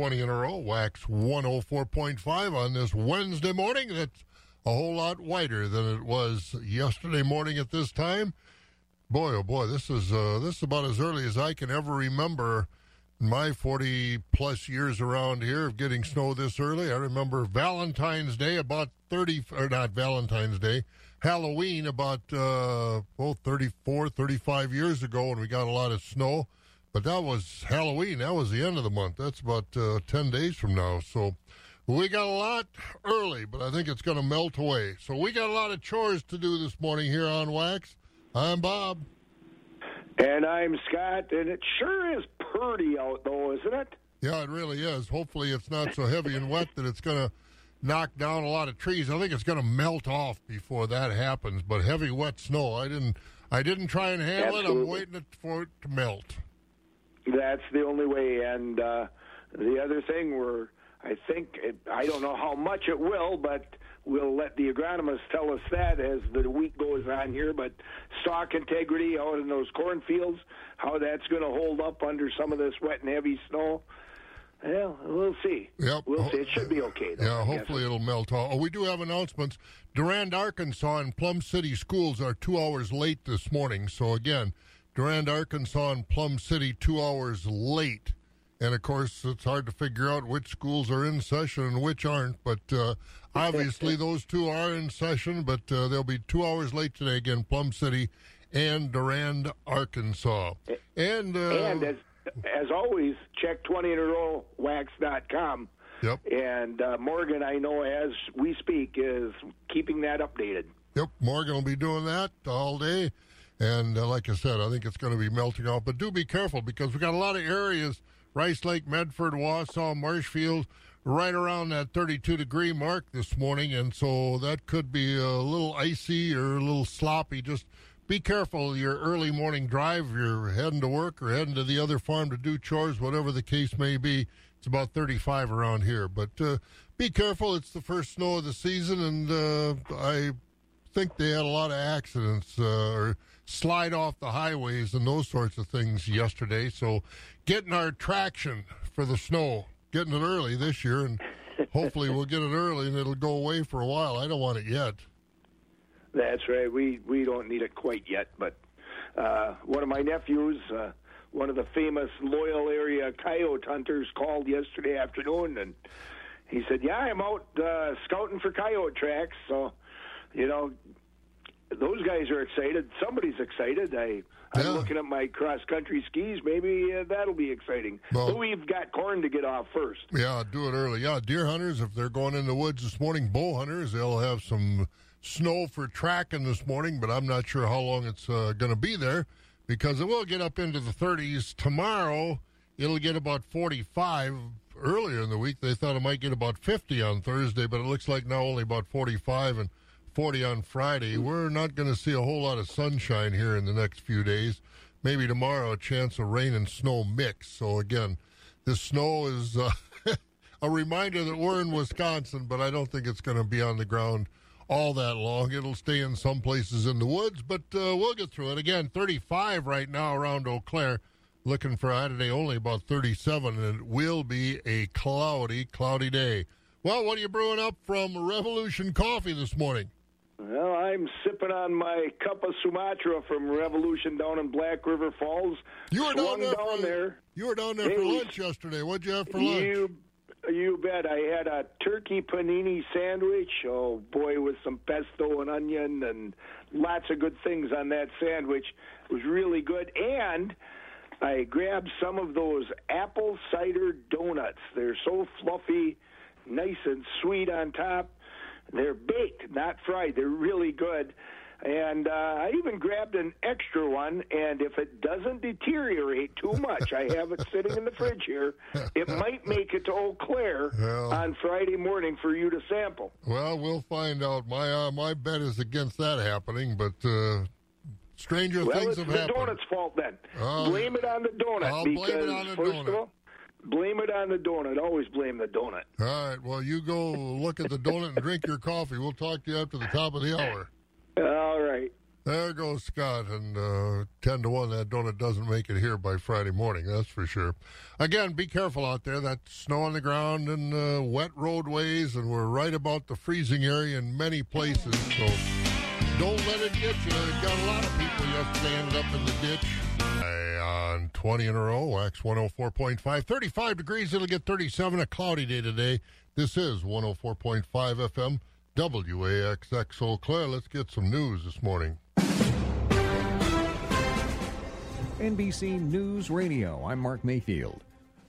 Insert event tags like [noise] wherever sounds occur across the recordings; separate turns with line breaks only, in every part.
20 in a row. Wax 104.5 on this Wednesday morning. That's a whole lot whiter than it was yesterday morning at this time. Boy, oh boy, this is uh, this is about as early as I can ever remember my 40 plus years around here of getting snow this early. I remember Valentine's Day about 30 or not Valentine's Day, Halloween about uh well 34 35 years ago when we got a lot of snow. But that was Halloween. That was the end of the month. That's about uh, 10 days from now. So we got a lot early, but I think it's going to melt away. So we got a lot of chores to do this morning here on Wax. I'm Bob.
And I'm Scott, and it sure is pretty out, though, isn't it?
Yeah, it really is. Hopefully, it's not so heavy and wet that it's going to knock down a lot of trees. I think it's going to melt off before that happens. But heavy, wet snow, I didn't. I didn't try and handle
Absolutely.
it. I'm waiting for it to melt.
That's the only way. And uh, the other thing, we're I think it, I don't know how much it will, but we'll let the agronomists tell us that as the week goes on here. But stalk integrity out in those cornfields, how that's going to hold up under some of this wet and heavy snow. Well, we'll see.
Yep.
We'll see. It should be okay. Though,
Yeah,
I guess.
hopefully it'll melt off. Oh, we do have announcements. Durand, Arkansaw, and Plum City schools are two hours late this morning. So again, Durand, Arkansaw, and Plum City two hours late. And of course, it's hard to figure out which schools are in session and which aren't. But uh, obviously, [laughs] those two are in session. But uh, they'll be two hours late today. Again, Plum City and Durand, Arkansaw. And uh,
And as as always, check 20 in a row wax.com.
yep.
And uh, Morgan, I know as we speak, is keeping that updated.
Yep, Morgan will be doing that all day. And uh, like I said, I think it's going to be melting off. But do be careful because we've got a lot of areas Rice Lake, Medford, Wausau, Marshfield right around that 32 degree mark this morning. And so that could be a little icy or a little sloppy. Just be careful your early morning drive. You're heading to work or heading to the other farm to do chores, whatever the case may be. It's about 35 around here. But uh, be careful. It's the first snow of the season, and uh, I think they had a lot of accidents uh, or slide off the highways and those sorts of things yesterday. So getting our traction for the snow, getting it early this year, and hopefully we'll get it early and it'll go away for a while. I don't want it yet.
That's right. We we don't need it quite yet, but uh, one of my nephews, uh, one of the famous loyal area coyote hunters, called yesterday afternoon, and he said, "Yeah, I'm out uh, scouting for coyote tracks." So, you know, those guys are excited. Somebody's excited. I I'm
Yeah.
looking at my cross country skis. Maybe uh, that'll be exciting.
Well-
but we've got corn to get off first.
Yeah, do it early. Yeah, deer hunters, if they're going in the woods this morning, bow hunters, they'll have some snow for tracking this morning, but I'm not sure how long it's uh, going to be there because it will get up into the 30s. Tomorrow, it'll get about 45. Earlier in the week, they thought it might get about 50 on Thursday, but it looks like now only about 45 and 40 on Friday. We're not going to see a whole lot of sunshine here in the next few days. Maybe tomorrow, a chance of rain and snow mix. So, again, this snow is. Uh, [laughs] a reminder that we're in Wisconsin, but I don't think it's going to be on the ground all that long. It'll stay in some places in the woods, but uh, we'll get through it. Again, 35 right now around Eau Claire. Looking for a today only about 37, and it will be a cloudy, cloudy day. Well, what are you brewing up from Revolution Coffee this morning?
Well, I'm sipping on my cup of Sumatra from Revolution down in Black River Falls.
You were down there.
down
for,
there.
You were down there for lunch yesterday. What'd you have for lunch?
You, you bet. I had a turkey panini sandwich. Oh boy, with some pesto and onion and lots of good things on that sandwich. It was really good. And I grabbed some of those apple cider donuts. They're so fluffy, nice and sweet on top. They're baked, not fried. They're really good. And uh, I even grabbed an extra one, and if it doesn't deteriorate too much, I have it sitting in the fridge here. It might make it to Eau Claire
Well.
on Friday morning for you to sample.
Well, we'll find out. My uh, my bet is against that happening, but uh, stranger
Well,
things
it's the donut's fault then.
Oh,
blame it on the donut
I'll blame
because
it on the
first
donut.
of all, blame it on the donut. Always blame the donut.
All right. Well, you go look at the donut and drink your coffee. We'll talk to you after the top of the hour.
All right.
There goes Scott, and uh, 10 to 1, that donut doesn't make it here by Friday morning, that's for sure. Again, be careful out there. That snow on the ground and uh, wet roadways, and we're right about the freezing area in many places, so don't let it get you. Got a lot of people yesterday ended up in the ditch. On 20 in a row, Wax 104.5. 35 degrees, it'll get 37. A cloudy day today. This is 104.5 FM. WAXX Eau Claire. Let's get some news this morning.
NBC News Radio. I'm Mark Mayfield.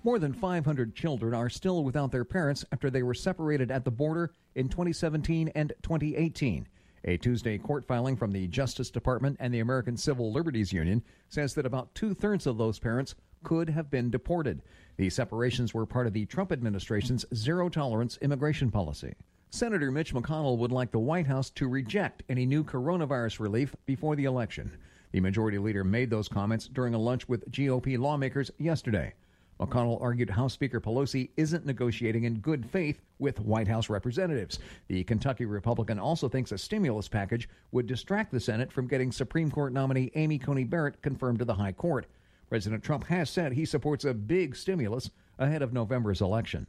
More than 500 children are still without their parents after they were separated at the border in 2017 and 2018. A Tuesday court filing from the Justice Department and the American Civil Liberties Union says that about two thirds of those parents could have been deported. The separations were part of the Trump administration's zero tolerance immigration policy. Senator Mitch McConnell would like the White House to reject any new coronavirus relief before the election. The majority leader made those comments during a lunch with GOP lawmakers yesterday. McConnell argued House Speaker Pelosi isn't negotiating in good faith with White House representatives. The Kentucky Republican also thinks a stimulus package would distract the Senate from getting Supreme Court nominee Amy Coney Barrett confirmed to the High Court. President Trump has said he supports a big stimulus ahead of November's election.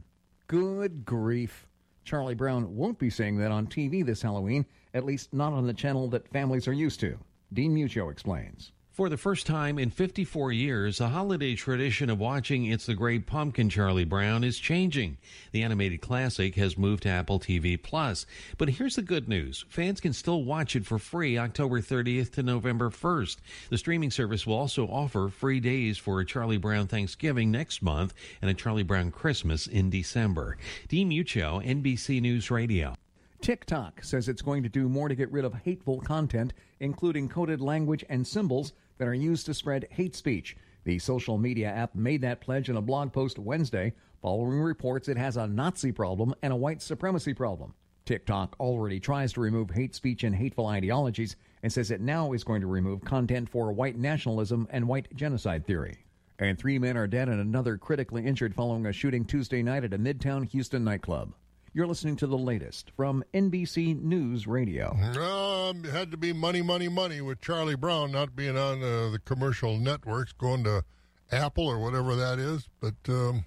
Good grief. Charlie Brown won't be saying that on TV this Halloween, at least not on the channel that families are used to. Dean Muccio explains.
For the first time in 54 years, the holiday tradition of watching It's the Great Pumpkin Charlie Brown is changing. The animated classic has moved to Apple TV Plus. But here's the good news. Fans can still watch it for free October 30th to November 1st. The streaming service will also offer free days for a Charlie Brown Thanksgiving next month and a Charlie Brown Christmas in December. Dean Muccio, NBC News Radio.
TikTok says it's going to do more to get rid of hateful content, including coded language and symbols that are used to spread hate speech. The social media app made that pledge in a blog post Wednesday following reports it has a Nazi problem and a white supremacy problem. TikTok already tries to remove hate speech and hateful ideologies and says it now is going to remove content for white nationalism and white genocide theory. And three men are dead and another critically injured following a shooting Tuesday night at a Midtown Houston nightclub. You're listening to the latest from NBC News Radio.
Um, had to be money, money, money with Charlie Brown not being on uh, the commercial networks, going to Apple or whatever that is. But um,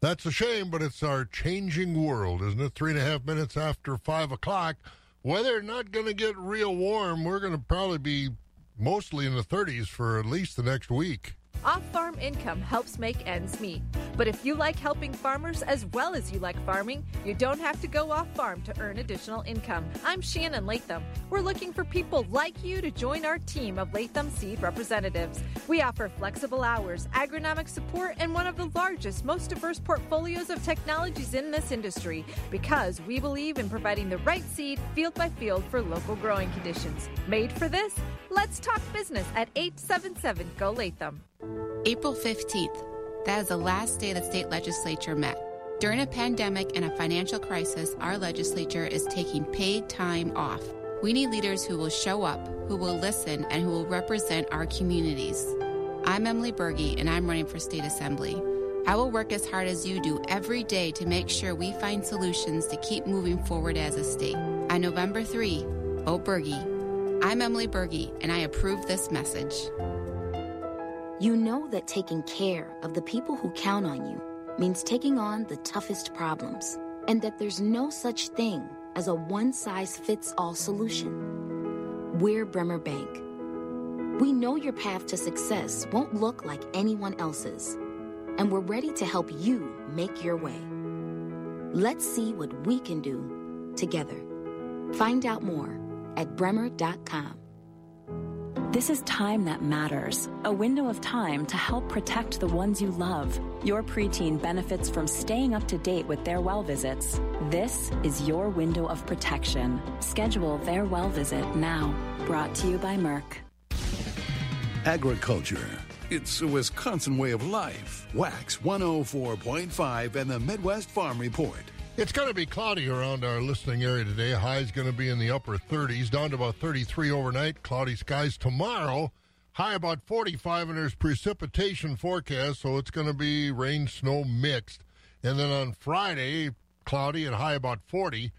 that's a shame, but it's our changing world, isn't it? Three and a half minutes after five o'clock. Weather not going to get real warm. We're going to probably be mostly in the 30s for at least the next week.
Off farm income helps make ends meet. But if you like helping farmers as well as you like farming, you don't have to go off farm to earn additional income. I'm Shannon Latham. We're looking for people like you to join our team of Latham Seed representatives. We offer flexible hours, agronomic support, and one of the largest, most diverse portfolios of technologies in this industry because we believe in providing the right seed field by field for local growing conditions. Made for this? Let's talk business at 877 GO Latham.
April 15th. That is the last day the state legislature met. During a pandemic and a financial crisis, our legislature is taking paid time off. We need leaders who will show up, who will listen, and who will represent our communities. I'm Emily Berge, and I'm running for state assembly. I will work as hard as you do every day to make sure we find solutions to keep moving forward as a state. On November 3, vote Berge. I'm Emily Berge, and I approve this message.
You know that taking care of the people who count on you means taking on the toughest problems, and that there's no such thing as a one size fits all solution. We're Bremer Bank. We know your path to success won't look like anyone else's, and we're ready to help you make your way. Let's see what we can do together. Find out more at bremer.com.
This is time that matters. A window of time to help protect the ones you love. Your preteen benefits from staying up to date with their well visits. This is your window of protection. Schedule their well visit now. Brought to you by Merck.
Agriculture. It's a Wisconsin way of life. Wax 104.5 and the Midwest Farm Report.
It's going to be cloudy around our listening area today. High's going to be in the upper 30s, down to about 33 overnight. Cloudy skies tomorrow. High about 45, and there's precipitation forecast, so it's going to be rain, snow mixed. And then on Friday, cloudy and high about 40.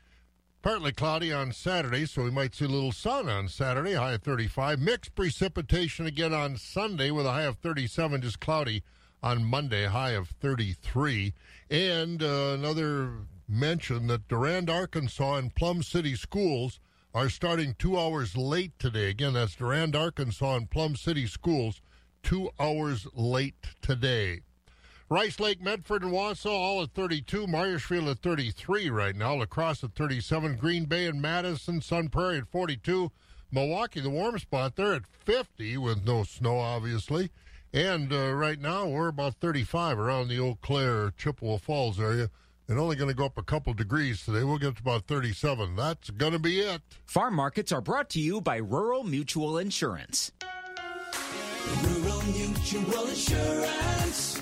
Partly cloudy on Saturday, so we might see a little sun on Saturday, high of 35. Mixed precipitation again on Sunday with a high of 37, just cloudy on Monday, high of 33. And uh, another mention that Durand, Arkansaw, and Plum City schools are starting two hours late today. Again, that's Durand, Arkansaw, and Plum City schools two hours late today. Rice Lake, Medford, and Wausau all at 32. Marshfield at 33 right now. La Crosse at 37. Green Bay and Madison. Sun Prairie at 42. Milwaukee, the warm spot there at 50 with no snow, obviously. And uh, right now we're about 35 around the Eau Claire, Chippewa Falls area. And only going to go up a couple degrees today. We'll get to about 37. That's going to be it.
Farm markets are brought to you by Rural Mutual Insurance.
Rural Mutual Insurance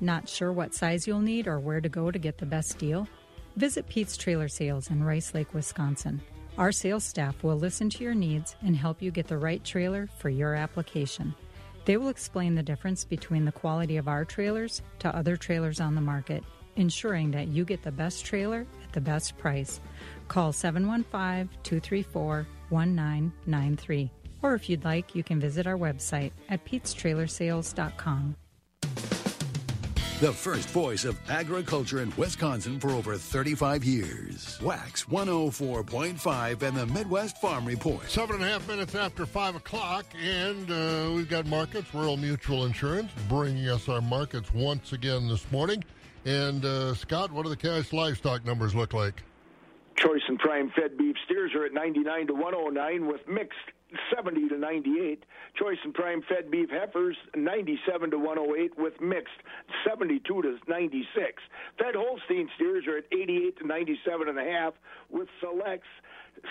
Not sure what size you'll need or where to go to get the best deal? Visit Pete's Trailer Sales in Rice Lake, Wisconsin. Our sales staff will listen to your needs and help you get the right trailer for your application. They will explain the difference between the quality of our trailers to other trailers on the market, ensuring that you get the best trailer at the best price. Call 715 234 1993. Or if you'd like, you can visit our website at petestrailersales.com.
The first voice of agriculture in Wisconsin for over 35 years. Wax 104.5 and the Midwest Farm Report.
Seven and a half minutes after five o'clock, and uh, we've got markets. Rural Mutual Insurance bringing us our markets once again this morning. And uh, Scott, what do the cash livestock numbers look like?
Choice and prime fed beef steers are at 99 to 109 with mixed 70 to 98. Choice and prime fed beef heifers 97 to 108 with mixed 72 to 96. Fed Holstein steers are at 88 to 97 and a half with selects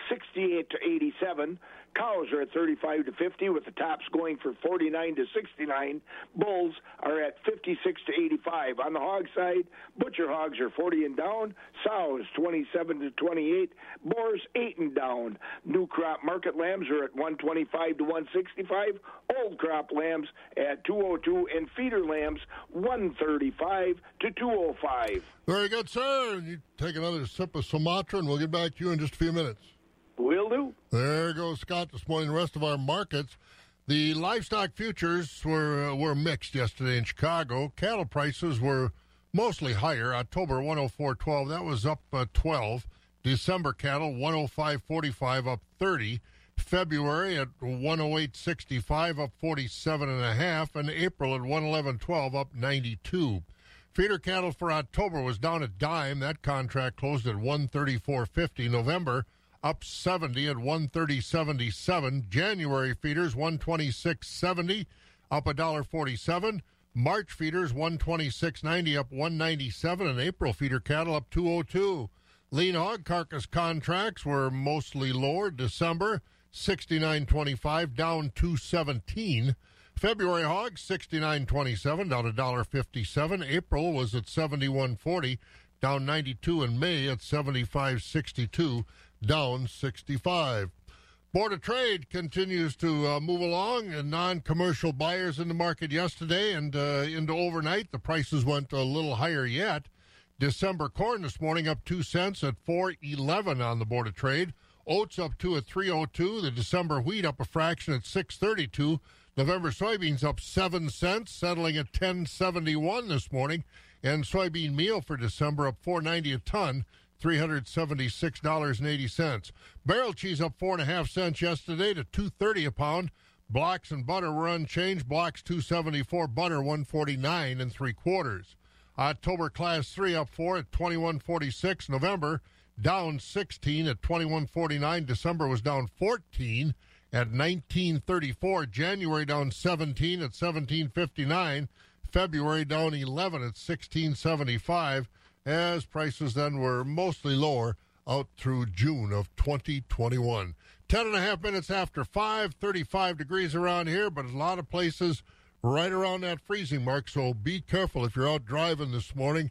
68 to 87. Cows are at 35 to 50, with the tops going for 49 to 69. Bulls are at 56 to 85. On the hog side, butcher hogs are 40 and down. Sows 27 to 28. Boars 8 and down. New crop market lambs are at 125 to 165. Old crop lambs at 202, and feeder lambs 135 to 205.
Very good, sir. You take another sip of Sumatra, and we'll get back to you in just a few minutes.
Will do.
There goes Scott this morning. The rest of our markets. The livestock futures were uh, were mixed yesterday in Chicago. Cattle prices were mostly higher. October 104.12, that was up uh, 12. December cattle 105.45 up 30. February at 108.65 up 47 and a half and April at 111.12 up 92. Feeder cattle for October was down a dime. That contract closed at 134.50. November up 70 at 130.77. January feeders 126.70 up a dollar 47. March feeders 126.90 up 197 and April feeder cattle up 202. Lean hog carcass contracts were mostly lower. December 69.25 down 217. February hogs 69.27 down a dollar 57. April was at 71.40 down 92 in May at 75.62 down 65. Board of Trade continues to uh, move along, and non-commercial buyers in the market yesterday and uh, into overnight. The prices went a little higher yet. December corn this morning up two cents at 4.11 on the Board of Trade. Oats up two at 3.02. The December wheat up a fraction at 6.32. November soybeans up seven cents, settling at 10.71 this morning. And soybean meal for December up 4.90 a ton. $376.80. Barrel cheese up four and a half cents yesterday to 230 a pound. Blocks and butter were unchanged. Blocks 274, butter 149 and three quarters. October class three up four at 2146. November down 16 at 2149. December was down 14 at 1934. January down 17 at 1759. February down 11 at 1675 as prices then were mostly lower out through June of 2021. Ten and a half minutes after 5, 35 degrees around here, but a lot of places right around that freezing mark. So be careful if you're out driving this morning.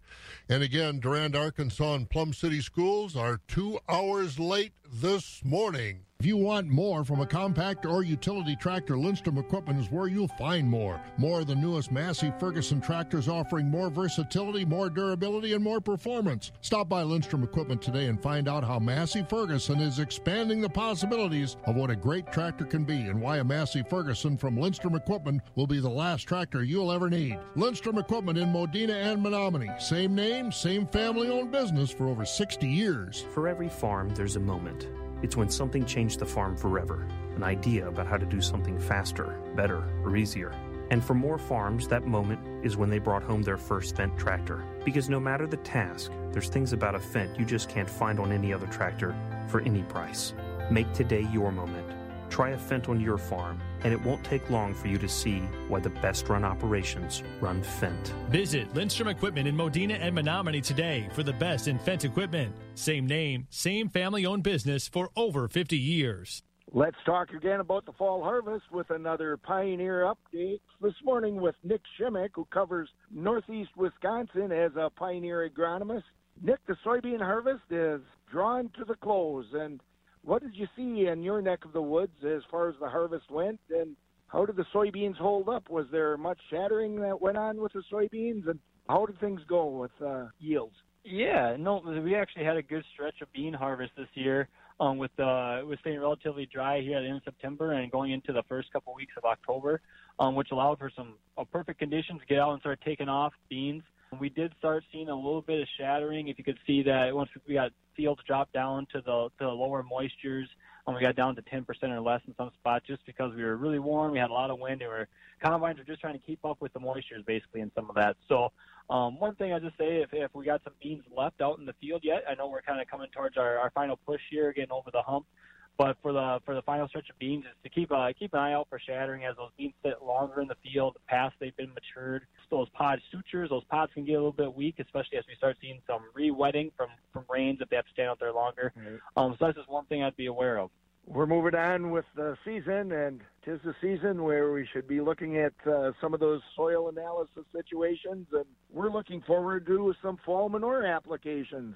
And again, Durand, Arkansaw and Plum City schools are two hours late this morning.
If you want more from a compact or utility tractor, Lindstrom Equipment is where you'll find more. More of the newest Massey Ferguson tractors offering more versatility, more durability, and more performance. Stop by Lindstrom Equipment today and find out how Massey Ferguson is expanding the possibilities of what a great tractor can be and why a Massey Ferguson from Lindstrom Equipment will be the last tractor you'll ever need. Lindstrom Equipment in Modena and Menomonie. Same name, same family owned business for over 60 years.
For every farm, there's a moment. It's when something changed the farm forever an idea about how to do something faster, better, or easier. And for more farms, that moment is when they brought home their first Fendt tractor. Because no matter the task, there's things about a Fendt you just can't find on any other tractor for any price. Make today your moment. Try a Fendt on your farm, and it won't take long for you to see why the best run operations run Fendt.
Visit Lindstrom Equipment in Modena and Menomonie today for the best in Fendt equipment. Same name, same family owned business for over 50 years.
Let's talk again about the fall harvest with another Pioneer update. This morning with Nick Shimmick, who covers Northeast Wisconsin as a Pioneer agronomist. Nick, the soybean harvest is drawn to the close, and what did you see in your neck of the woods as far as the harvest went, and how did the soybeans hold up? Was there much shattering that went on with the soybeans, and how did things go with uh, yields?
Yeah, no, we actually had a good stretch of bean harvest this year. Um, with uh, it was staying relatively dry here at the end of September and going into the first couple weeks of October, um, which allowed for some uh, perfect conditions to get out and start taking off beans. We did start seeing a little bit of shattering. If you could see that once we got fields dropped down to the to the lower moistures, and we got down to 10% or less in some spots just because we were really warm. We had a lot of wind, and our combines were just trying to keep up with the moistures basically in some of that. So um, one thing I just say, if if we got some beans left out in the field yet, I know we're kind of coming towards our, our final push here, getting over the hump. But for the for the final stretch of beans, is to keep uh, keep an eye out for shattering as those beans sit longer in the field, The past they've been matured. Those pod sutures, those pods can get a little bit weak, especially as we start seeing some re-wetting from from rains if they have to stand out there longer.
Right.
Um, so that's just one thing I'd be aware of.
We're moving on with the season, and tis the season where we should be looking at uh, some of those soil analysis situations, and we're looking forward to some fall manure applications.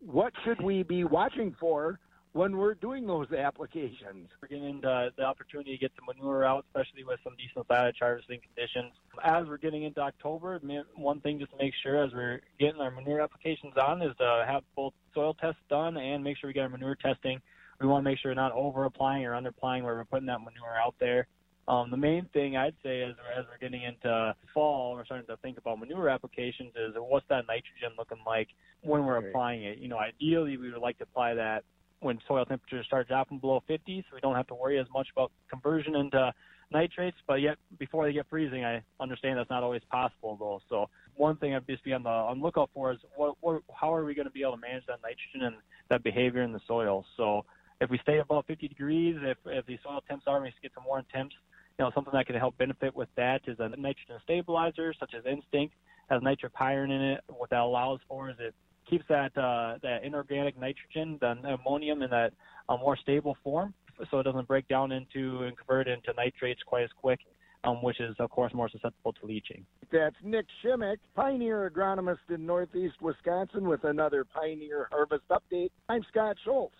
What should we be watching for when we're doing those applications?
We're getting the, the opportunity to get the manure out, especially with some decent silage harvesting conditions. As we're getting into October, one thing just to make sure as we're getting our manure applications on is to have both soil tests done and make sure we get our manure testing. We want to make sure we're not over applying or under applying where we're putting that manure out there. Um, the main thing I'd say is as we're getting into fall, we're starting to think about manure applications is what's that nitrogen looking like when we're applying it. You know, ideally we would like to apply that when soil temperatures start dropping below 50, so we don't have to worry as much about conversion into nitrates. But yet, before they get freezing, I understand that's not always possible, though. So one thing I'd just be on the on lookout for is what, what how are we going to be able to manage that nitrogen and that behavior in the soil? So if we stay above 50 degrees, if if the soil temps are, we get some warm temps. You know, something that can help benefit with that is a nitrogen stabilizer, such as Instinct, has nitrapyrin in it. What that allows for is it keeps that uh, that inorganic nitrogen, the ammonium, in that uh, more stable form, so it doesn't break down into and convert into nitrates quite as quick. Um, which is, of course, more susceptible to leaching.
That's Nick Shimmick, Pioneer agronomist in Northeast Wisconsin, with another Pioneer Harvest update. I'm Scott Schultz.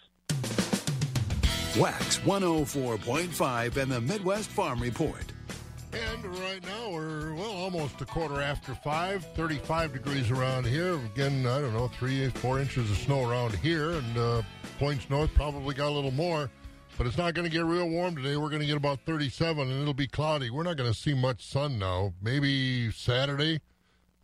Wax 104.5 and the Midwest Farm Report.
And right now we're, well, almost a quarter after five, 35 degrees around here. Again, I don't know, three, four inches of snow around here. And uh, points north probably got a little more. But it's not going to get real warm today. We're going to get about 37 and it'll be cloudy. We're not going to see much sun now. Maybe Saturday.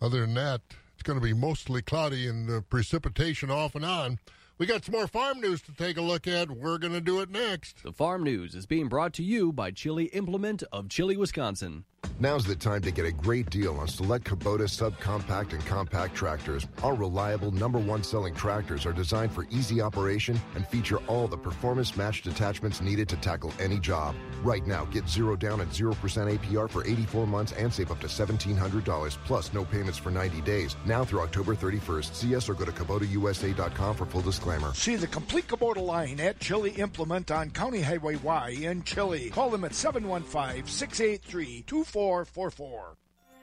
Other than that, it's going to be mostly cloudy and uh, precipitation off and on. We got some more farm news to take a look at. We're going to do it next.
The farm news is being brought to you by Chili Implement of Chili, Wisconsin. Now's the time to get a great deal on select Kubota subcompact and compact tractors. Our reliable number one selling tractors are designed for easy operation and feature all the performance matched attachments needed to tackle any job. Right now, get zero down at 0% APR for 84 months and save up to $1,700 plus no payments for 90 days. Now through October 31st. See us or go to KubotaUSA.com for full disclaimer.
See the complete Kubota line at Chili Implement on County Highway Y in Chili. Call them at 715 683 2444.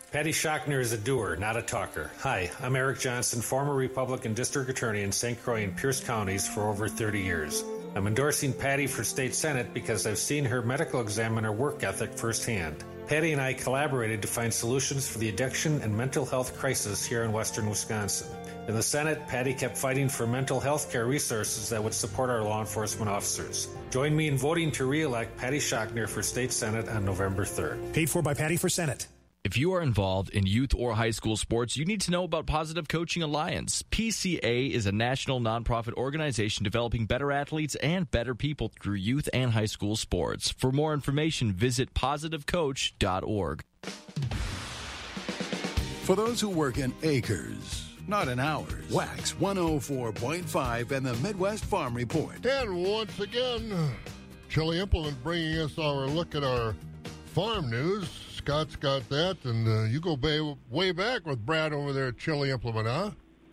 Patty Schachtner is a doer, not a talker. Hi, I'm Eric Johnson, former Republican District Attorney in St. Croix and Pierce counties for over 30 years. I'm endorsing Patty for state senate because I've seen her medical examiner work ethic firsthand. Patty and I collaborated to find solutions for the addiction and mental health crisis here in western Wisconsin. In the Senate, Patty kept fighting for mental health care resources that would support our law enforcement officers. Join me in voting to re-elect Patty Schachtner for state senate on November 3rd.
Paid for by Patty for Senate.
If you are involved in youth or high school sports, you need to know about Positive Coaching Alliance. PCA is a national nonprofit organization developing better athletes and better people through youth and high school sports. For more information, visit positivecoach.org.
For those who work in acres, not in hours, Wax 104.5 and the Midwest Farm Report.
And once again, Chili Implement bringing us our look at our farm news. Scott's got that, and uh, you go way, way back with Brad over there at Chili Implement, huh?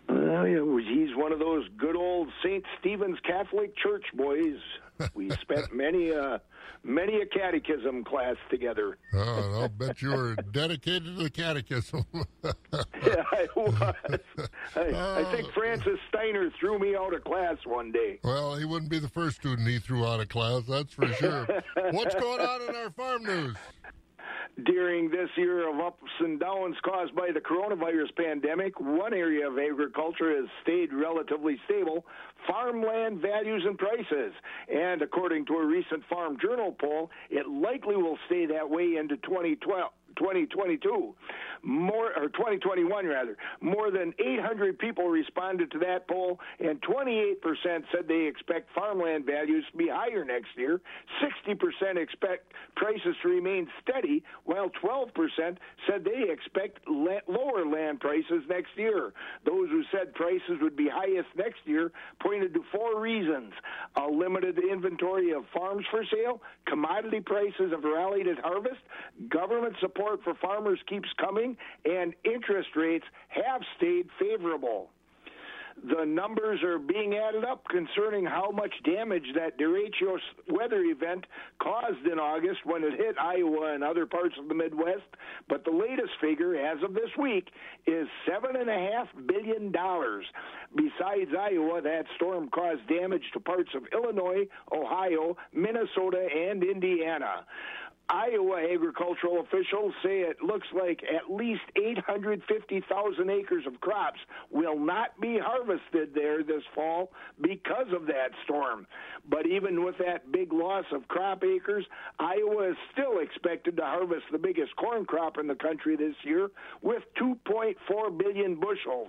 Well, yeah, he's one of those good old St. Stephen's Catholic Church boys. We [laughs] spent many, uh, many a catechism class together. [laughs]
Oh, I'll bet you were dedicated to the catechism. [laughs]
yeah, I was. I, I oh. think Francis Steiner threw me out of class one day.
Well, he wouldn't be the first student he threw out of class, that's for sure. [laughs] What's going on in our farm news?
During this year of ups and downs caused by the coronavirus pandemic, one area of agriculture has stayed relatively stable farmland values and prices. And according to a recent Farm Journal poll, it likely will stay that way into 2012. 2022, more or 2021 rather. More than 800 people responded to that poll, and 28% said they expect farmland values to be higher next year. 60% expect prices to remain steady, while 12% said they expect lower land prices next year. Those who said prices would be highest next year pointed to four reasons: a limited inventory of farms for sale, commodity prices have rallied at harvest, government support support for farmers keeps coming, and interest rates have stayed favorable. The numbers are being added up concerning how much damage that derecho weather event caused in August when it hit Iowa and other parts of the Midwest. But the latest figure, as of this week, is $7.5 billion. Besides Iowa, that storm caused damage to parts of Illinois, Ohio, Minnesota, and Indiana. Iowa agricultural officials say it looks like at least 850,000 acres of crops will not be harvested there this fall because of that storm. But even with that big loss of crop acres, Iowa is still expected to harvest the biggest corn crop in the country this year with 2.4 billion bushels.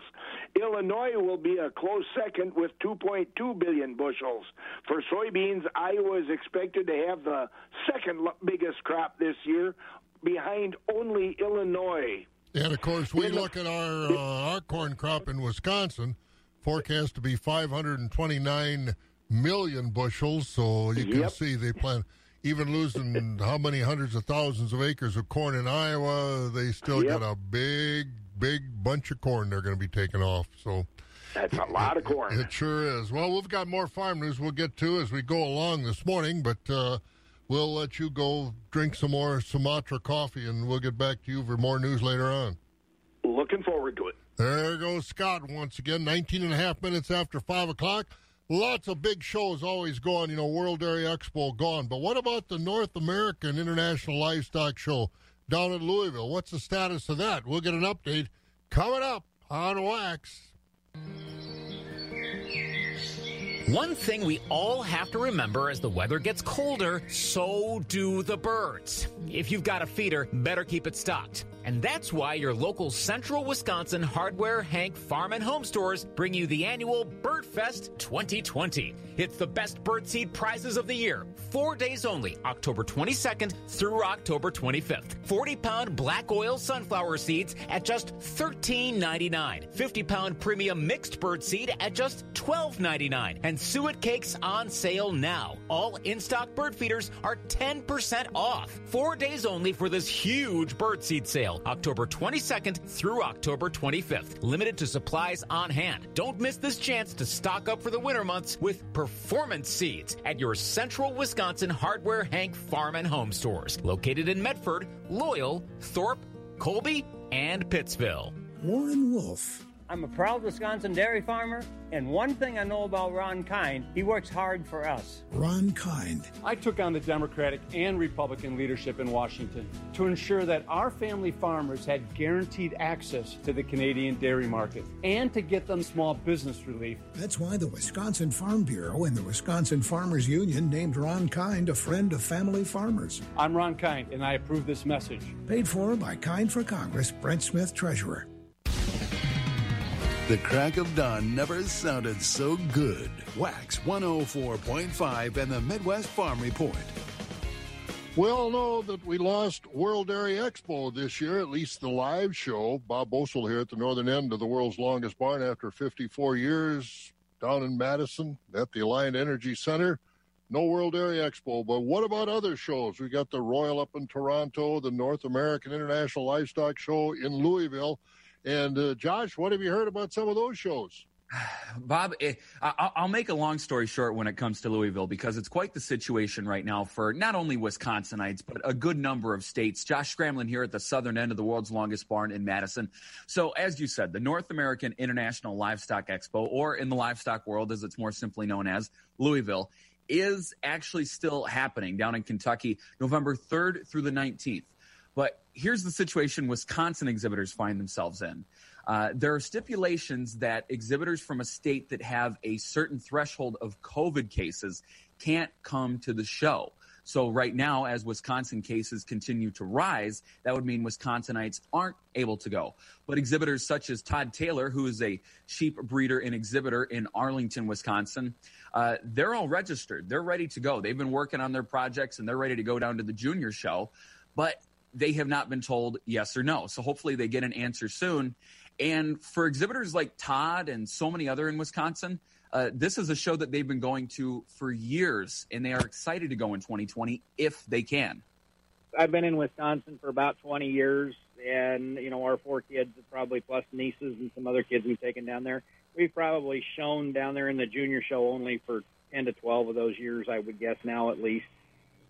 Illinois will be a close second with 2.2 billion bushels. For soybeans, Iowa is expected to have the second biggest crop this year behind only Illinois.
And of course, we look at our uh, our corn crop in Wisconsin, forecast to be 529 million bushels. So you can
Yep.
see they plan, even losing [laughs] how many hundreds of thousands of acres of corn in Iowa, they still
Yep.
got a big, big bunch of corn they're going to be taking off. So
That's a lot of corn.
it sure is. Well, we've got more farm news we'll get to as we go along this morning, but uh, we'll let you go drink some more Sumatra coffee, and we'll get back to you for more news later on.
Looking forward to it.
There goes Scott once again, 19 and a half minutes after 5 o'clock. Lots of big shows always going, you know, World Dairy Expo gone. But what about the North American International Livestock Show down in Louisville? What's the status of that? We'll get an update coming up on Wax.
One thing we all have to remember as the weather gets colder, so do the birds. If you've got a feeder, better keep it stocked. And that's why your local central Wisconsin hardware, Hank, farm, and home stores bring you the annual Birdfest 2020. It's the best birdseed prizes of the year. Four days only, October 22nd through October 25th. 40 pound black oil sunflower seeds at just $13.99. 50 pound premium mixed bird seed at just $12.99. And suet cakes on sale now. All in stock bird feeders are 10% off. Four days only for this huge birdseed sale, October 22nd through October 25th. Limited to supplies on hand. Don't miss this chance to stock up for the winter months with performance seeds at your central Wisconsin hardware Hank farm and home stores located in Medford, Loyal, Thorpe, Colby, and Pittsville.
Warren Wolf.
I'm a proud Wisconsin dairy farmer, and one thing I know about Ron Kind, he works hard for us.
Ron Kind.
I took on the Democratic and Republican leadership in Washington to ensure that our family farmers had guaranteed access to the Canadian dairy market and to get them small business relief.
That's why the Wisconsin Farm Bureau and the Wisconsin Farmers Union named Ron Kind a friend of family farmers.
I'm Ron Kind, and I approve this message.
Paid for by Kind for Congress, Brent Smith, Treasurer.
The crack of dawn never sounded so good. Wax 104.5 and the Midwest Farm Report.
We all know that we lost World Dairy Expo this year, at least the live show. Bob Bosold here at the northern end of the world's longest barn after 54 years down in Madison at the Alliant Energy Center. No World Dairy Expo, but what about other shows? We got the Royal up in Toronto, the North American International Livestock Show in Louisville. And uh, Josh, what have you heard about some of those shows? [sighs]
Bob, eh, I'll make a long story short when it comes to Louisville because it's quite the situation right now for not only Wisconsinites, but a good number of states. Josh Scramlin here at the southern end of the world's longest barn in Madison. So, as you said, the North American International Livestock Expo, or in the livestock world, as it's more simply known as, Louisville, is actually still happening down in Kentucky, November 3rd through the 19th. But here's the situation Wisconsin exhibitors find themselves in. Uh, there are stipulations that exhibitors from a state that have a certain threshold of COVID cases can't come to the show. So right now, as Wisconsin cases continue to rise, that would mean Wisconsinites aren't able to go. But exhibitors such as Todd Taylor, who is a sheep breeder and exhibitor in Arlington, Wisconsin, uh, they're all registered. They're ready to go. They've been working on their projects and they're ready to go down to the junior show. But they have not been told yes or no. So hopefully they get an answer soon. And for exhibitors like Todd and so many other in Wisconsin, uh, this is a show that they've been going to for years, and they are excited to go in 2020 if they can.
I've been in Wisconsin for about 20 years, and you know our four kids, probably plus nieces and some other kids we've taken down there. We've probably shown down there in the junior show only for 10 to 12 of those years, I would guess now at least.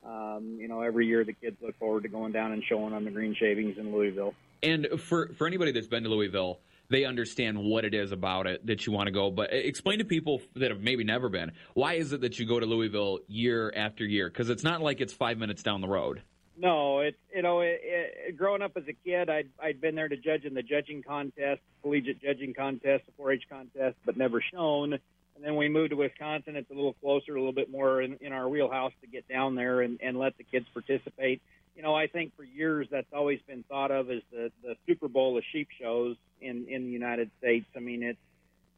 Um, you know, every year the kids look forward to going down and showing on the green shavings in Louisville.
And for for anybody that's been to Louisville, they understand what it is about it that you want to go. But explain to people that have maybe never been, why is it that you go to Louisville year after year? Because it's not like it's five minutes down the road.
No, it's you know, it, it, growing up as a kid, I'd I'd been there to judge in the judging contest, collegiate judging contest, the 4-H contest, but never shown. And then we moved to Wisconsin. It's a little closer, a little bit more in, in our wheelhouse to get down there and, and let the kids participate. You know, I think for years that's always been thought of as the, the Super Bowl of sheep shows in, in the United States. I mean, it's,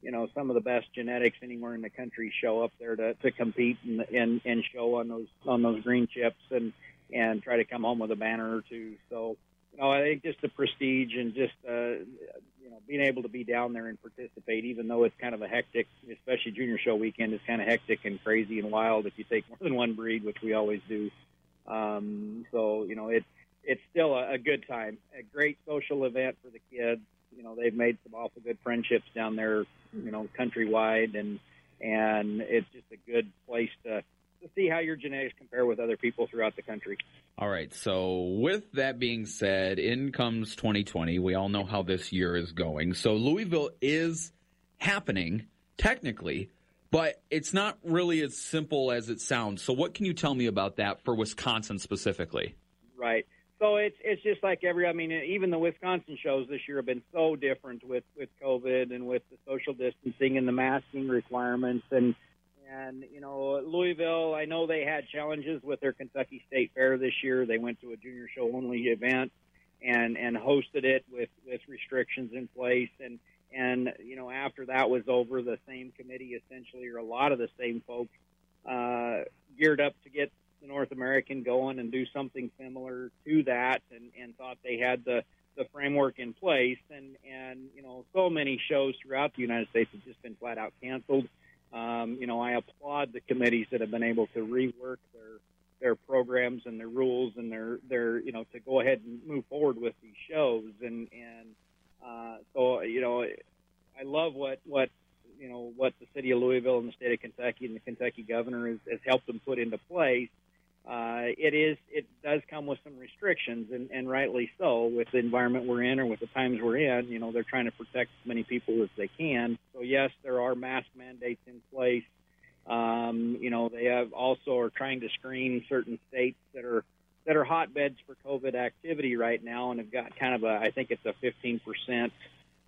you know, some of the best genetics anywhere in the country show up there to, to compete and, and, and show on those, on those green chips and, and try to come home with a banner or two. So, know, I think just the prestige and just, uh, you know, being able to be down there and participate, even though it's kind of a hectic, especially junior show weekend is kind of hectic and crazy and wild if you take more than one breed, which we always do. Um, so, you know, it's, it's still a, a good time, a great social event for the kids. You know, they've made some awful good friendships down there, you know, countrywide and, and it's just a good place to, to see how your genetics compare with other people throughout the country.
All right. So, with that being said, in comes 2020. We all know how this year is going. So, Louisville is happening technically, but it's not really as simple as it sounds. So, what can you tell me about that for Wisconsin specifically?
Right. So it's it's just like every. I mean, even the Wisconsin shows this year have been so different with with COVID and with the social distancing and the masking requirements and and you know Louisville. I know they had challenges with their Kentucky State Fair this year. They went to a junior show only event. and and hosted it with with restrictions in place and and you know after that was over the same committee essentially or a lot of the same folks uh, geared up to get the North American going and do something similar to that and and thought they had the the framework in place and and you know so many shows throughout the United States have just been flat out canceled um, you know I applaud the committees that have been able to rework their their programs and their rules and their their you know to go ahead and move forward with these shows and and uh, so you know I love what what you know what the city of Louisville and the state of Kentucky and the Kentucky governor has, has helped them put into place. Uh, it is it does come with some restrictions and, and rightly so with the environment we're in or with the times we're in. You know they're trying to protect as many people as they can. So yes, there are mask mandates in place. Um, you know, they have also are trying to screen certain states that are that are hotbeds for COVID activity right now, and have got kind of a I think it's a 15 percent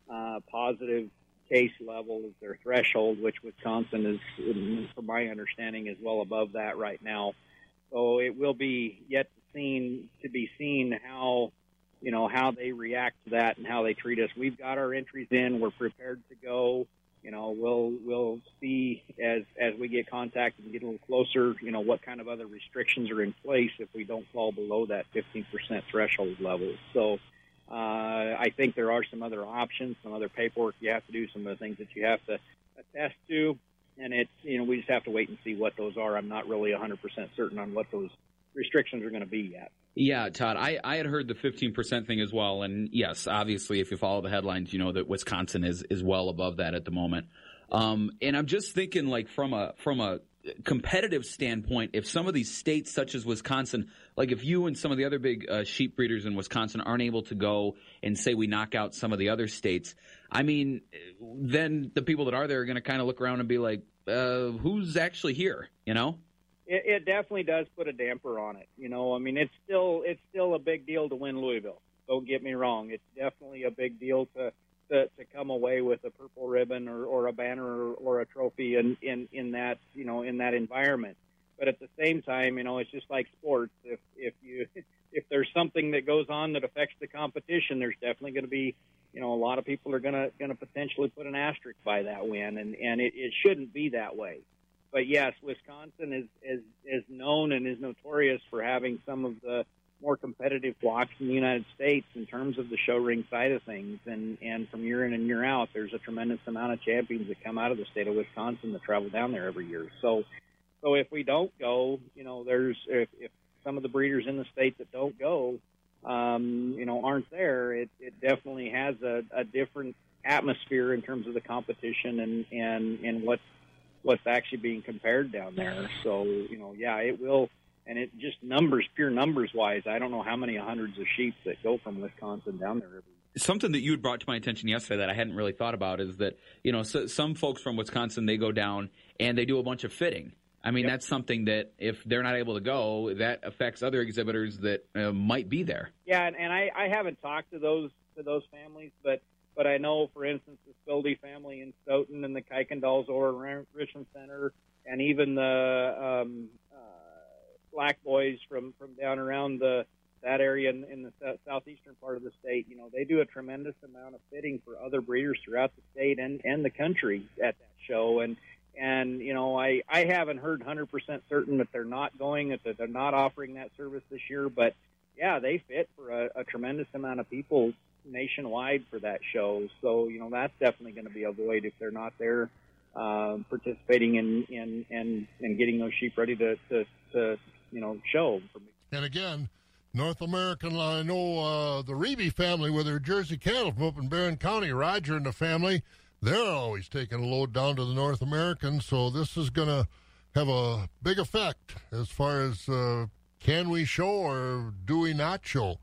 uh, positive case level is their threshold, which Wisconsin is, from my understanding, is well above that right now. So it will be yet seen to be seen how you know how they react to that and how they treat us. We've got our entries in. We're prepared to go you know, we'll we'll see as as we get contacted and get a little closer, you know, what kind of other restrictions are in place if we don't fall below that 15% threshold level. So uh, I think there are some other options, some other paperwork you have to do, some of the things that you have to attest to, and it you know we just have to wait and see what those are. I'm not really 100% certain on what those restrictions are going to be yet.
Yeah, Todd, I, I had heard the 15% thing as well. And yes, obviously, if you follow the headlines, you know that Wisconsin is, is well above that at the moment. Um, and I'm just thinking, like, from a, from a, competitive standpoint, if some of these states, such as Wisconsin, like if you and some of the other big uh, sheep breeders in Wisconsin aren't able to go and say we knock out some of the other states, I mean, then the people that are there are going to kind of look around and be like, uh, who's actually here? You know?
it, it definitely does put a damper on it. You know, I mean, it's still it's still a big deal to win Louisville. Don't get me wrong; it's definitely a big deal to to, to come away with a purple ribbon or, or a banner or, or a trophy in, in in that you know in that environment. But at the same time, you know, it's just like sports. If if you [laughs] if there's something that goes on that affects the competition, there's definitely going to be you know a lot of people are going to potentially put an asterisk by that win, and and it, it shouldn't be that way but yes, Wisconsin is, is is known and is notorious for having some of the more competitive blocks in the United States in terms of the show ring side of things. And and from year in and year out, there's a tremendous amount of champions that come out of the state of Wisconsin that travel down there every year. So so if we don't go, you know, there's if, if some of the breeders in the state that don't go, um, you know, aren't there, it, it definitely has a, a different atmosphere in terms of the competition and and and what what's actually being compared down there. So you know, yeah, it will, and it just numbers, pure numbers wise, I don't know how many hundreds of sheep that go from Wisconsin down there every.
Something that you had brought to my attention yesterday that I hadn't really thought about is that you know so, some folks from Wisconsin they go down and they do a bunch of fitting. I mean, yep. that's something that if they're not able to go, that affects other exhibitors that uh, might be there.
Yeah, and, and I, I haven't talked to those to those families, but but I know, for instance, the Spildy family in Stoughton and the Kuykendalls over Richland Center, and even the um, uh, Black Boys from from down around the that area in, in the southeastern part of the state. You know, they do a tremendous amount of fitting for other breeders throughout the state and and the country at that show. And and you know, I I haven't heard 100% certain that they're not going, that they're not offering that service this year, but yeah, they fit for a, a tremendous amount of people nationwide for that show. So you know that's definitely going to be a void if they're not there uh, participating in, in in in getting those sheep ready to to, to you know show.
And again. North American, I know uh, the Reeby family with their Jersey cattle from up in Barron County, Roger and the family, they're always taking a load down to the North American, so this is going to have a big effect as far as uh, can we show or do we not show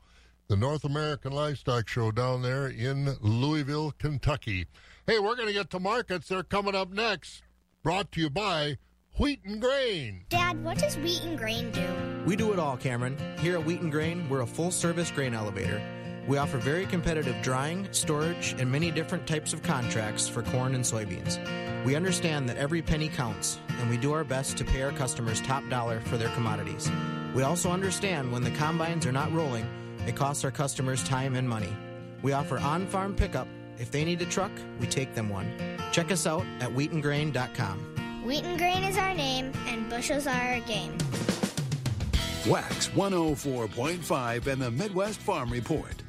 the North American Livestock Show down there in Louisville, Kentucky. Hey, we're going to get to markets. They're coming up next. Brought to you by Wheat and Grain.
Dad, what does Wheat and Grain do?
We do it all, Cameron. Here at Wheat and Grain, we're a full service grain elevator. We offer very competitive drying, storage, and many different types of contracts for corn and soybeans. We understand that every penny counts, and we do our best to pay our customers top dollar for their commodities. We also understand when the combines are not rolling, It costs our customers time and money. We offer on farm pickup. If they need a truck, we take them one. Check us out at wheatengrain.com.
Wheat and grain is our name, and bushels are our game.
Wax 104.5 and the Midwest Farm Report.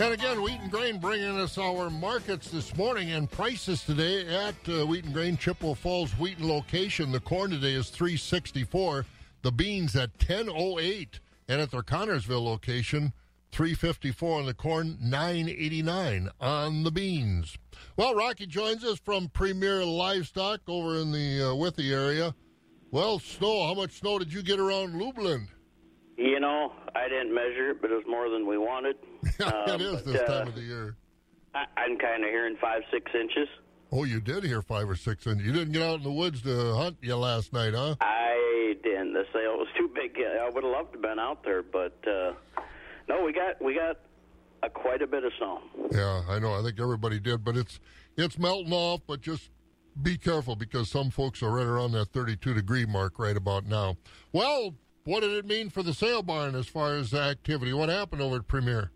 And again, Wheat and Grain bringing us our markets this morning and prices today at uh, Wheat and Grain Chippewa Falls Wheaton location. The corn today is 364, the beans at 1008, and at their Connorsville location 354 on the corn, 989 on the beans. Well, Rocky joins us from Premier Livestock over in the uh, Withee area. Well, snow, how much snow did you get around Lublin?
You know, I didn't measure it, but it was more than we wanted.
Yeah, [laughs] it is
but,
this
uh,
time of the year.
I, I'm kind of hearing five, six inches.
Oh, you did hear five or six, and you didn't get out in the woods to hunt you last night, huh?
I didn't. The sale was too big. I would have loved to have been out there, but uh, no, we got we got a, quite a bit of snow.
Yeah, I know. I think everybody did, but it's it's melting off. But just be careful because some folks are right around that 32 degree mark right about now. Well, what did it mean for the sale barn as far as activity? What happened over at Premier?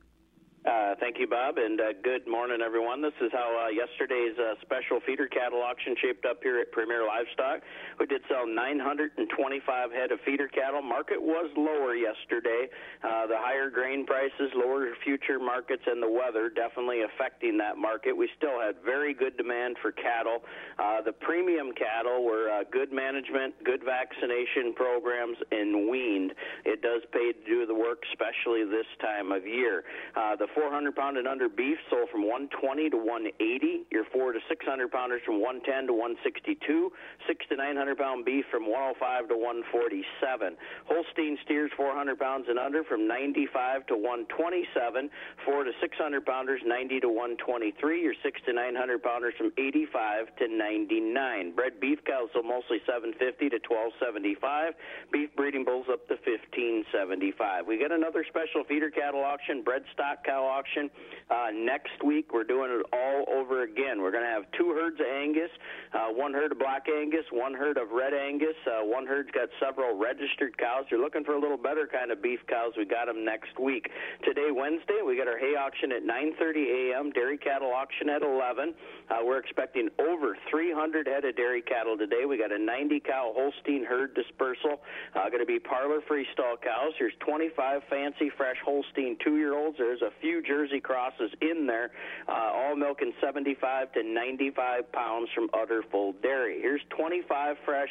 Uh, thank you, Bob, and uh, good morning, everyone. This is how uh, yesterday's uh, special feeder cattle auction shaped up here at Premier Livestock. We did sell 925 head of feeder cattle. Market was lower yesterday. Uh, the higher grain prices, lower future markets, and the weather definitely affecting that market. We still had very good demand for cattle. Uh, the premium cattle were good management, good vaccination programs, and weaned. It does pay to do the work, especially this time of year. The 400 pound and under beef sold from 120 to 180. Your 4 to 600 pounders from 110 to 162. 6 to 900 pound beef from 105 to 147. Holstein steers 400 pounds and under from 95 to 127. 4 to 600 pounders 90 to 123. Your 6 to 900 pounders from 85 to 99. Bred beef cows sold mostly 750 to 1275. Beef breeding bulls up to 1575. We got another special feeder cattle auction, bred stock cow auction uh, next week. We're doing it all over again. We're going to have two herds of Angus, uh, one herd of black Angus, one herd of red Angus. Uh, one herd's got several registered cows. You're looking for a little better kind of beef cows. We got them next week. Today, Wednesday, we got our hay auction at 9:30 a.m. Dairy cattle auction at 11. Uh, we're expecting over 300 head of dairy cattle today. We got a 90 cow Holstein herd dispersal. Uh, going to be parlor freestall cows. Here's 25 fancy fresh Holstein two year olds. There's a few Jersey crosses in there, uh, all milking 75 to 95 pounds from udder full dairy. Here's 25 fresh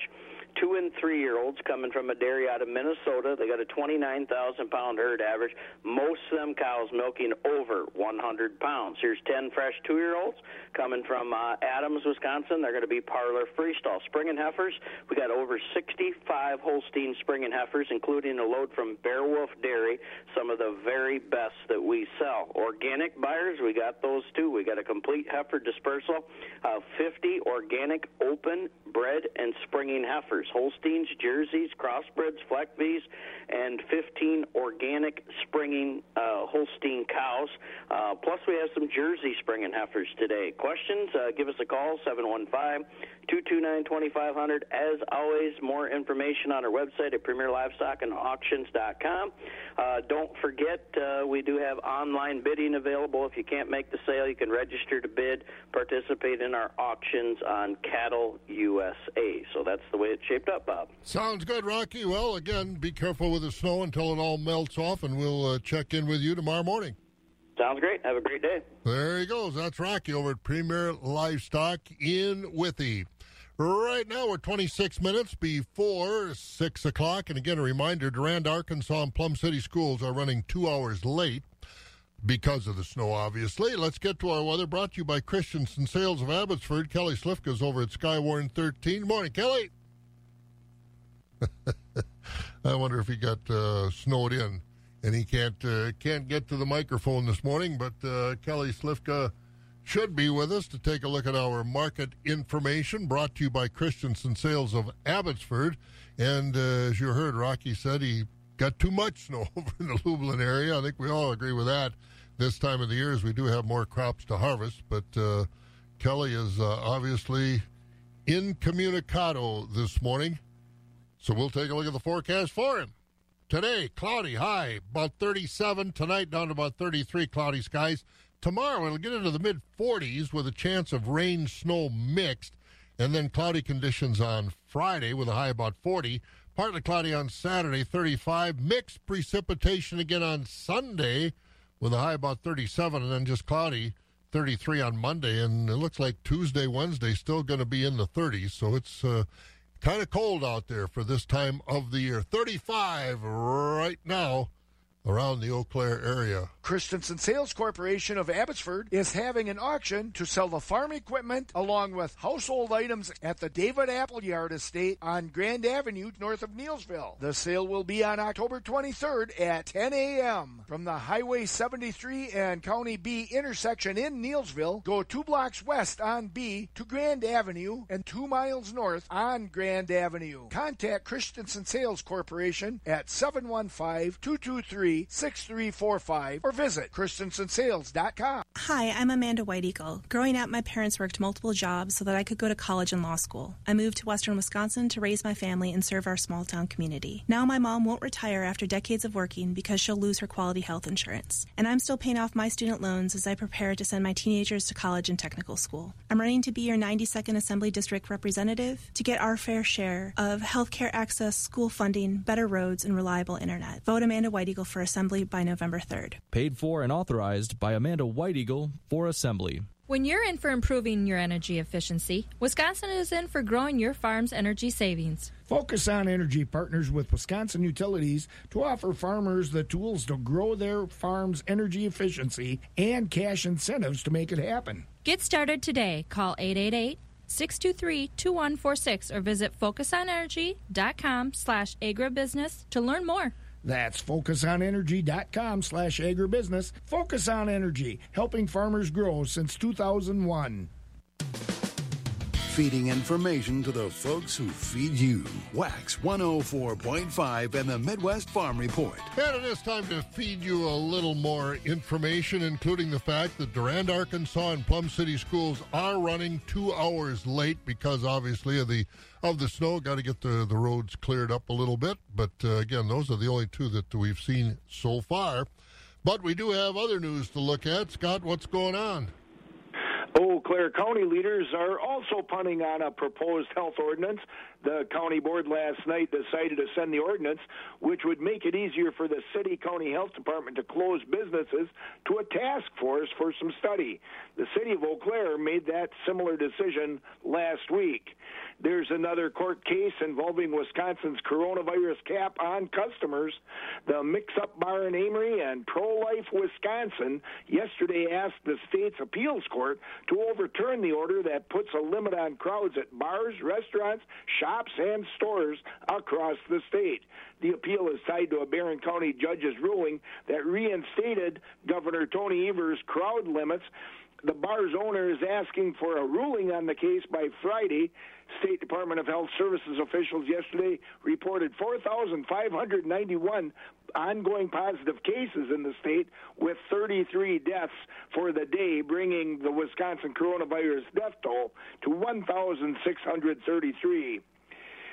two and three year olds coming from a dairy out of Minnesota. They got a 29,000 pound herd average. Most of them cows milking over 100 pounds. Here's 10 fresh two year olds coming from uh, Adams, Wisconsin. They're going to be parlor freestall. Spring and heifers, we got over 65 Holstein spring and heifers, including a load from Beowulf Dairy, some of the very best that we sell. Organic buyers, we got those too. We got a complete heifer dispersal of 50 organic open bred and springing heifers, Holsteins, Jerseys, crossbreds, Fleckviehs, and 15 organic springing uh, Holstein cows. Uh, plus, we have some Jersey springing heifers today. Questions? Uh, give us a call, 715 229 2500. As always, more information on our website at premierlivestockandauctions.com. Uh, don't forget, uh, we do have online bidding available. If you can't make the sale, you can register to bid, participate in our auctions on Cattle USA. So that's the way it's shaped up, Bob.
Sounds good, Rocky. Well, again, be careful with the snow until it all melts off, and we'll uh, check in with you tomorrow morning.
Sounds great. Have a great day.
There he goes. That's Rocky over at Premier Livestock in Withee. Right now, we're 26 minutes before 6 o'clock. And again, a reminder Durand, Arkansaw, and Plum City schools are running two hours late because of the snow, obviously. Let's get to our weather brought to you by Christensen Sales of Abbotsford. Kelly Slifka's over at Skywarn 13. Morning, Kelly. [laughs] I wonder if he got uh, snowed in and he can't uh, can't get to the microphone this morning. But uh, Kelly Slifka should be with us to take a look at our market information brought to you by Christensen Sales of Abbotsford. And uh, as you heard, Rocky said he got too much [laughs] snow over in the Lublin area. I think we all agree with that. This time of the year, as we do have more crops to harvest, but uh, Kelly is uh, obviously incommunicado this morning. So we'll take a look at the forecast for him. Today, cloudy, high, about 37. Tonight, down to about 33, cloudy skies. Tomorrow, it'll get into the mid 40s with a chance of rain, snow mixed, and then cloudy conditions on Friday with a high about 40. Partly cloudy on Saturday, 35. Mixed precipitation again on Sunday with a high about 37, and then just cloudy, 33 on Monday. And it looks like Tuesday, Wednesday, still going to be in the 30s. So it's uh, kind of cold out there for this time of the year. 35 right now around the Eau Claire area.
Christensen Sales Corporation of Abbotsford is having an auction to sell the farm equipment along with household items at the David Appleyard Estate on Grand Avenue north of Neillsville. The sale will be on October 23rd at 10 a.m. From the Highway 73 and County B intersection in Neillsville, go two blocks west on B to Grand Avenue and two miles north on Grand Avenue. Contact Christensen Sales Corporation at 715 223 6345 or visit christensensales.com.
Hi, I'm Amanda White Eagle. Growing up, my parents worked multiple jobs so that I could go to college and law school. I moved to western Wisconsin to raise my family and serve our small town community. Now my mom won't retire after decades of working because she'll lose her quality health insurance. And I'm still paying off my student loans as I prepare to send my teenagers to college and technical school. I'm running to be your 92nd Assembly District representative to get our fair share of healthcare access, school funding, better roads, and reliable internet. Vote Amanda White Eagle for Assembly by November 3rd.
Paid for and authorized by Amanda White Eagle for Assembly.
When you're in for improving your energy efficiency, Wisconsin is in for growing your farm's energy savings.
Focus on Energy partners with Wisconsin Utilities to offer farmers the tools to grow their farm's energy efficiency and cash incentives to make it happen.
Get started today. Call 888 623 2146 or visit focusonenergy.com slash agribusiness to learn more.
That's focusonenergy.com slash agribusiness. Focus on Energy, helping farmers grow since 2001.
Feeding information to the folks who feed you. Wax 104.5 and the Midwest Farm Report.
And it is time to feed you a little more information, including the fact that Durand, Arkansaw and Plum City schools are running two hours late because obviously of the of the snow. Got to get the, the roads cleared up a little bit. But uh, again, those are the only two that we've seen so far. But we do have other news to look at. Scott, what's going on?
Eau Claire County leaders are also punting on a proposed health ordinance. The county board last night decided to send the ordinance, which would make it easier for the city county health department to close businesses to a task force for some study. The city of Eau Claire made that similar decision last week. There's another court case involving Wisconsin's coronavirus cap on customers. The Mix Up Bar and Amery and Pro Life Wisconsin yesterday asked the state's appeals court to overturn the order that puts a limit on crowds at bars, restaurants, shops, and stores across the state. The appeal is tied to a Barron County judge's ruling that reinstated Governor Tony Evers' crowd limits the bar's owner is asking for a ruling on the case by Friday. State Department of Health Services officials yesterday reported 4,591 ongoing positive cases in the state, with 33 deaths for the day, bringing the Wisconsin coronavirus death toll to 1,633.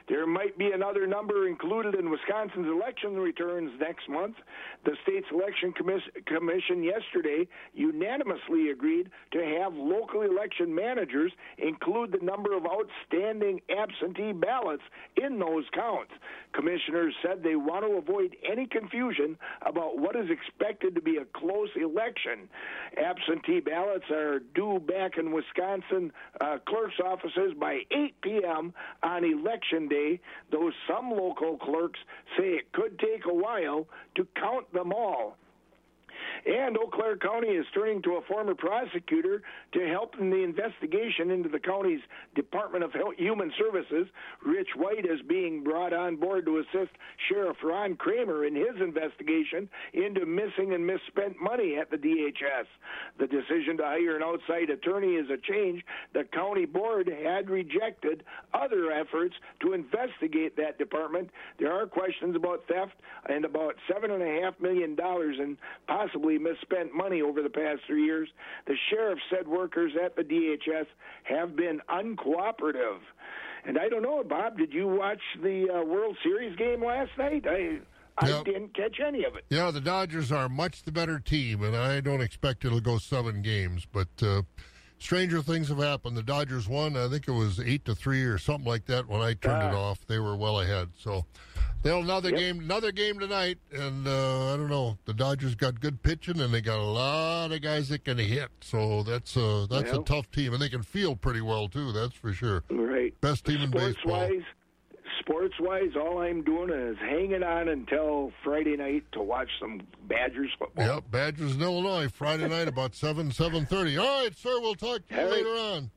There might be another number included in Wisconsin's election returns next month. The state's election commis- commission yesterday unanimously agreed to have local election managers include the number of outstanding absentee ballots in those counts. Commissioners said they want to avoid any confusion about what is expected to be a close election. Absentee ballots are due back in Wisconsin uh, clerk's offices by 8 p.m. on election day though some local clerks say it could take a while to count them all. And Eau Claire County is turning to a former prosecutor to help in the investigation into the county's Department of Human Services. Rich White is being brought on board to assist Sheriff Ron Cramer in his investigation into missing and misspent money at the DHS. The decision to hire an outside attorney is a change the county board had rejected other efforts to investigate that department. There are questions about theft and about $7.5 million in possibly misspent money over the past three years. The sheriff said workers at the DHS have been uncooperative. And I don't know, Bob, did you watch the uh, World Series game last night? I I
Yep.
didn't catch any of it.
Yeah, the Dodgers are much the better team, and I don't expect it'll go seven games. But uh, stranger things have happened. The Dodgers won. I think it was eight to three or something like that. When I turned it
Ah.
off, they were well ahead. So they'll another
Yep.
game, another game tonight. And uh, I don't know. The Dodgers got good pitching, and they got a lot of guys that can hit. So that's uh, that's a tough team, and they can field pretty well too. That's for sure.
Right.
Best team in
Sports
baseball.
wise, sports wise, all I'm doing is hanging on until Friday night to watch some Badgers football.
Yep, Badgers in Illinois Friday night about seven seven thirty. All right, sir. We'll talk to you
All right.
later on.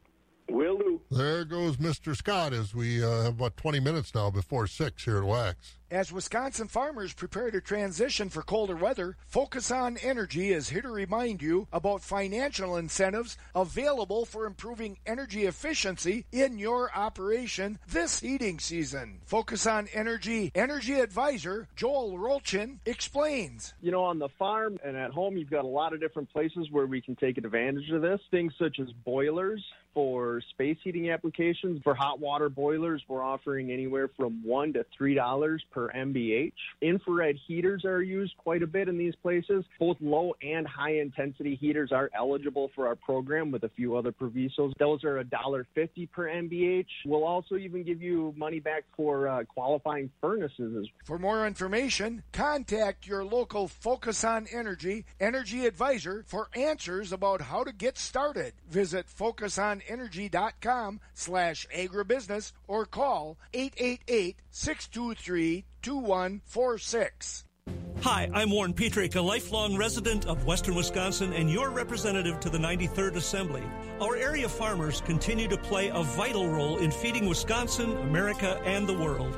Will do.
There goes Mr. Scott as we uh, have about 20 minutes now before 6 here at Wax.
As Wisconsin farmers prepare to transition for colder weather, Focus on Energy is here to remind you about financial incentives available for improving energy efficiency in your operation this heating season. Focus on Energy Energy Advisor Joel Rolchin explains.
You know, on the farm and at home, you've got a lot of different places where we can take advantage of this. Things such as boilers for space heating applications. For hot water boilers, we're offering anywhere from one to three dollars per MBH. Infrared heaters are used quite a bit in these places. Both low and high intensity heaters are eligible for our program with a few other provisos. Those are a dollar fifty per MBH. We'll also even give you money back for uh, qualifying furnaces
For more information, contact your local Focus on Energy Energy Advisor for answers about how to get started. Visit focusonenergy.com slash agribusiness or call 888-623-2146.
Hi, I'm Warren Petryk, a lifelong resident of Western Wisconsin and your representative to the 93rd Assembly. Our area farmers continue to play a vital role in feeding Wisconsin, America, and the world.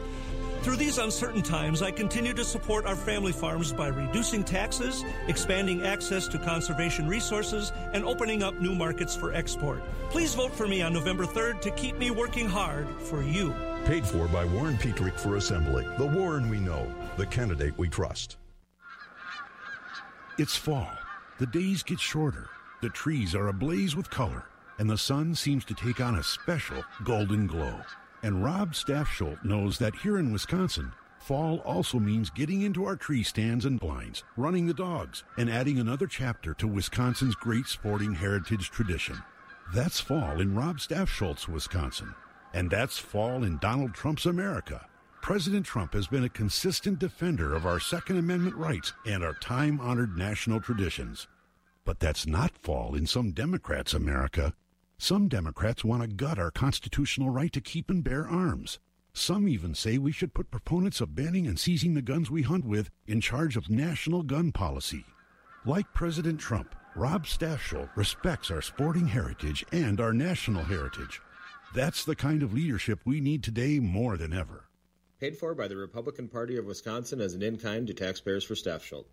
Through these uncertain times, I continue to support our family farms by reducing taxes, expanding access to conservation resources, and opening up new markets for export. Please vote for me on November 3rd to keep me working hard for you.
Paid for by Warren Petryk for Assembly. The Warren we know, the candidate we trust.
It's fall. The days get shorter, the trees are ablaze with color, and the sun seems to take on a special golden glow. And Rob Stafsholt knows that here in Wisconsin, fall also means getting into our tree stands and blinds, running the dogs, and adding another chapter to Wisconsin's great sporting heritage tradition. That's fall in Rob Stafsholt's Wisconsin. And that's fall in Donald Trump's America. President Trump has been a consistent defender of our Second Amendment rights and our time honored national traditions. But that's not fall in some Democrats' America. Some Democrats want to gut our constitutional right to keep and bear arms. Some even say we should put proponents of banning and seizing the guns we hunt with in charge of national gun policy. Like President Trump, Rob Stafsholt respects our sporting heritage and our national heritage. That's the kind of leadership we need today more than ever.
Paid for by the Republican Party of Wisconsin as an in kind to taxpayers for Stafsholt.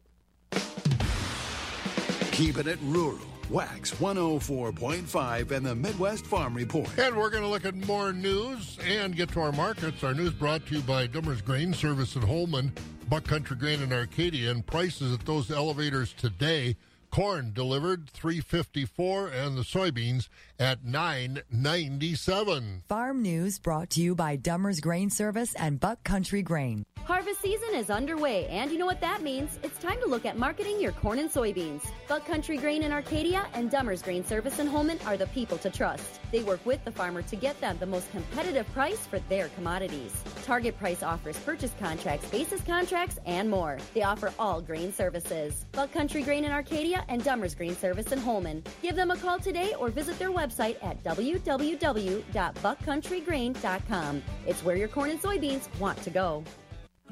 Keeping it rural. Wax 104.5 and the Midwest Farm Report.
And we're going to look at more news and get to our markets. Our news brought to you by Dummer's Grain Service in Holmen, Buck Country Grain in Arcadia, and prices at those elevators today. Corn delivered 354 and the soybeans at 997.
Farm news brought to you by Dummer's Grain Service and Buck Country Grain.
Harvest season is underway, and you know what that means. It's time to look at marketing your corn and soybeans. Buck Country Grain in Arcadia and Dummer's Grain Service in Holmen are the people to trust. They work with the farmer to get them the most competitive price for their commodities. Target Price offers purchase contracts, basis contracts, and more. They offer all grain services. Buck Country Grain in Arcadia and Dummer's Grain Service in Holmen. Give them a call today or visit their website at www.buckcountrygrain.com. It's where your corn and soybeans want to go.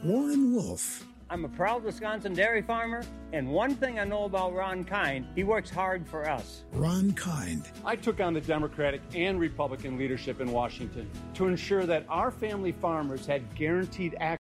Warren Wolf.
I'm a proud Wisconsin dairy farmer, and one thing I know about Ron Kind, he works hard for us.
Ron Kind.
I took on the Democratic and Republican leadership in Washington to ensure that our family farmers had guaranteed access.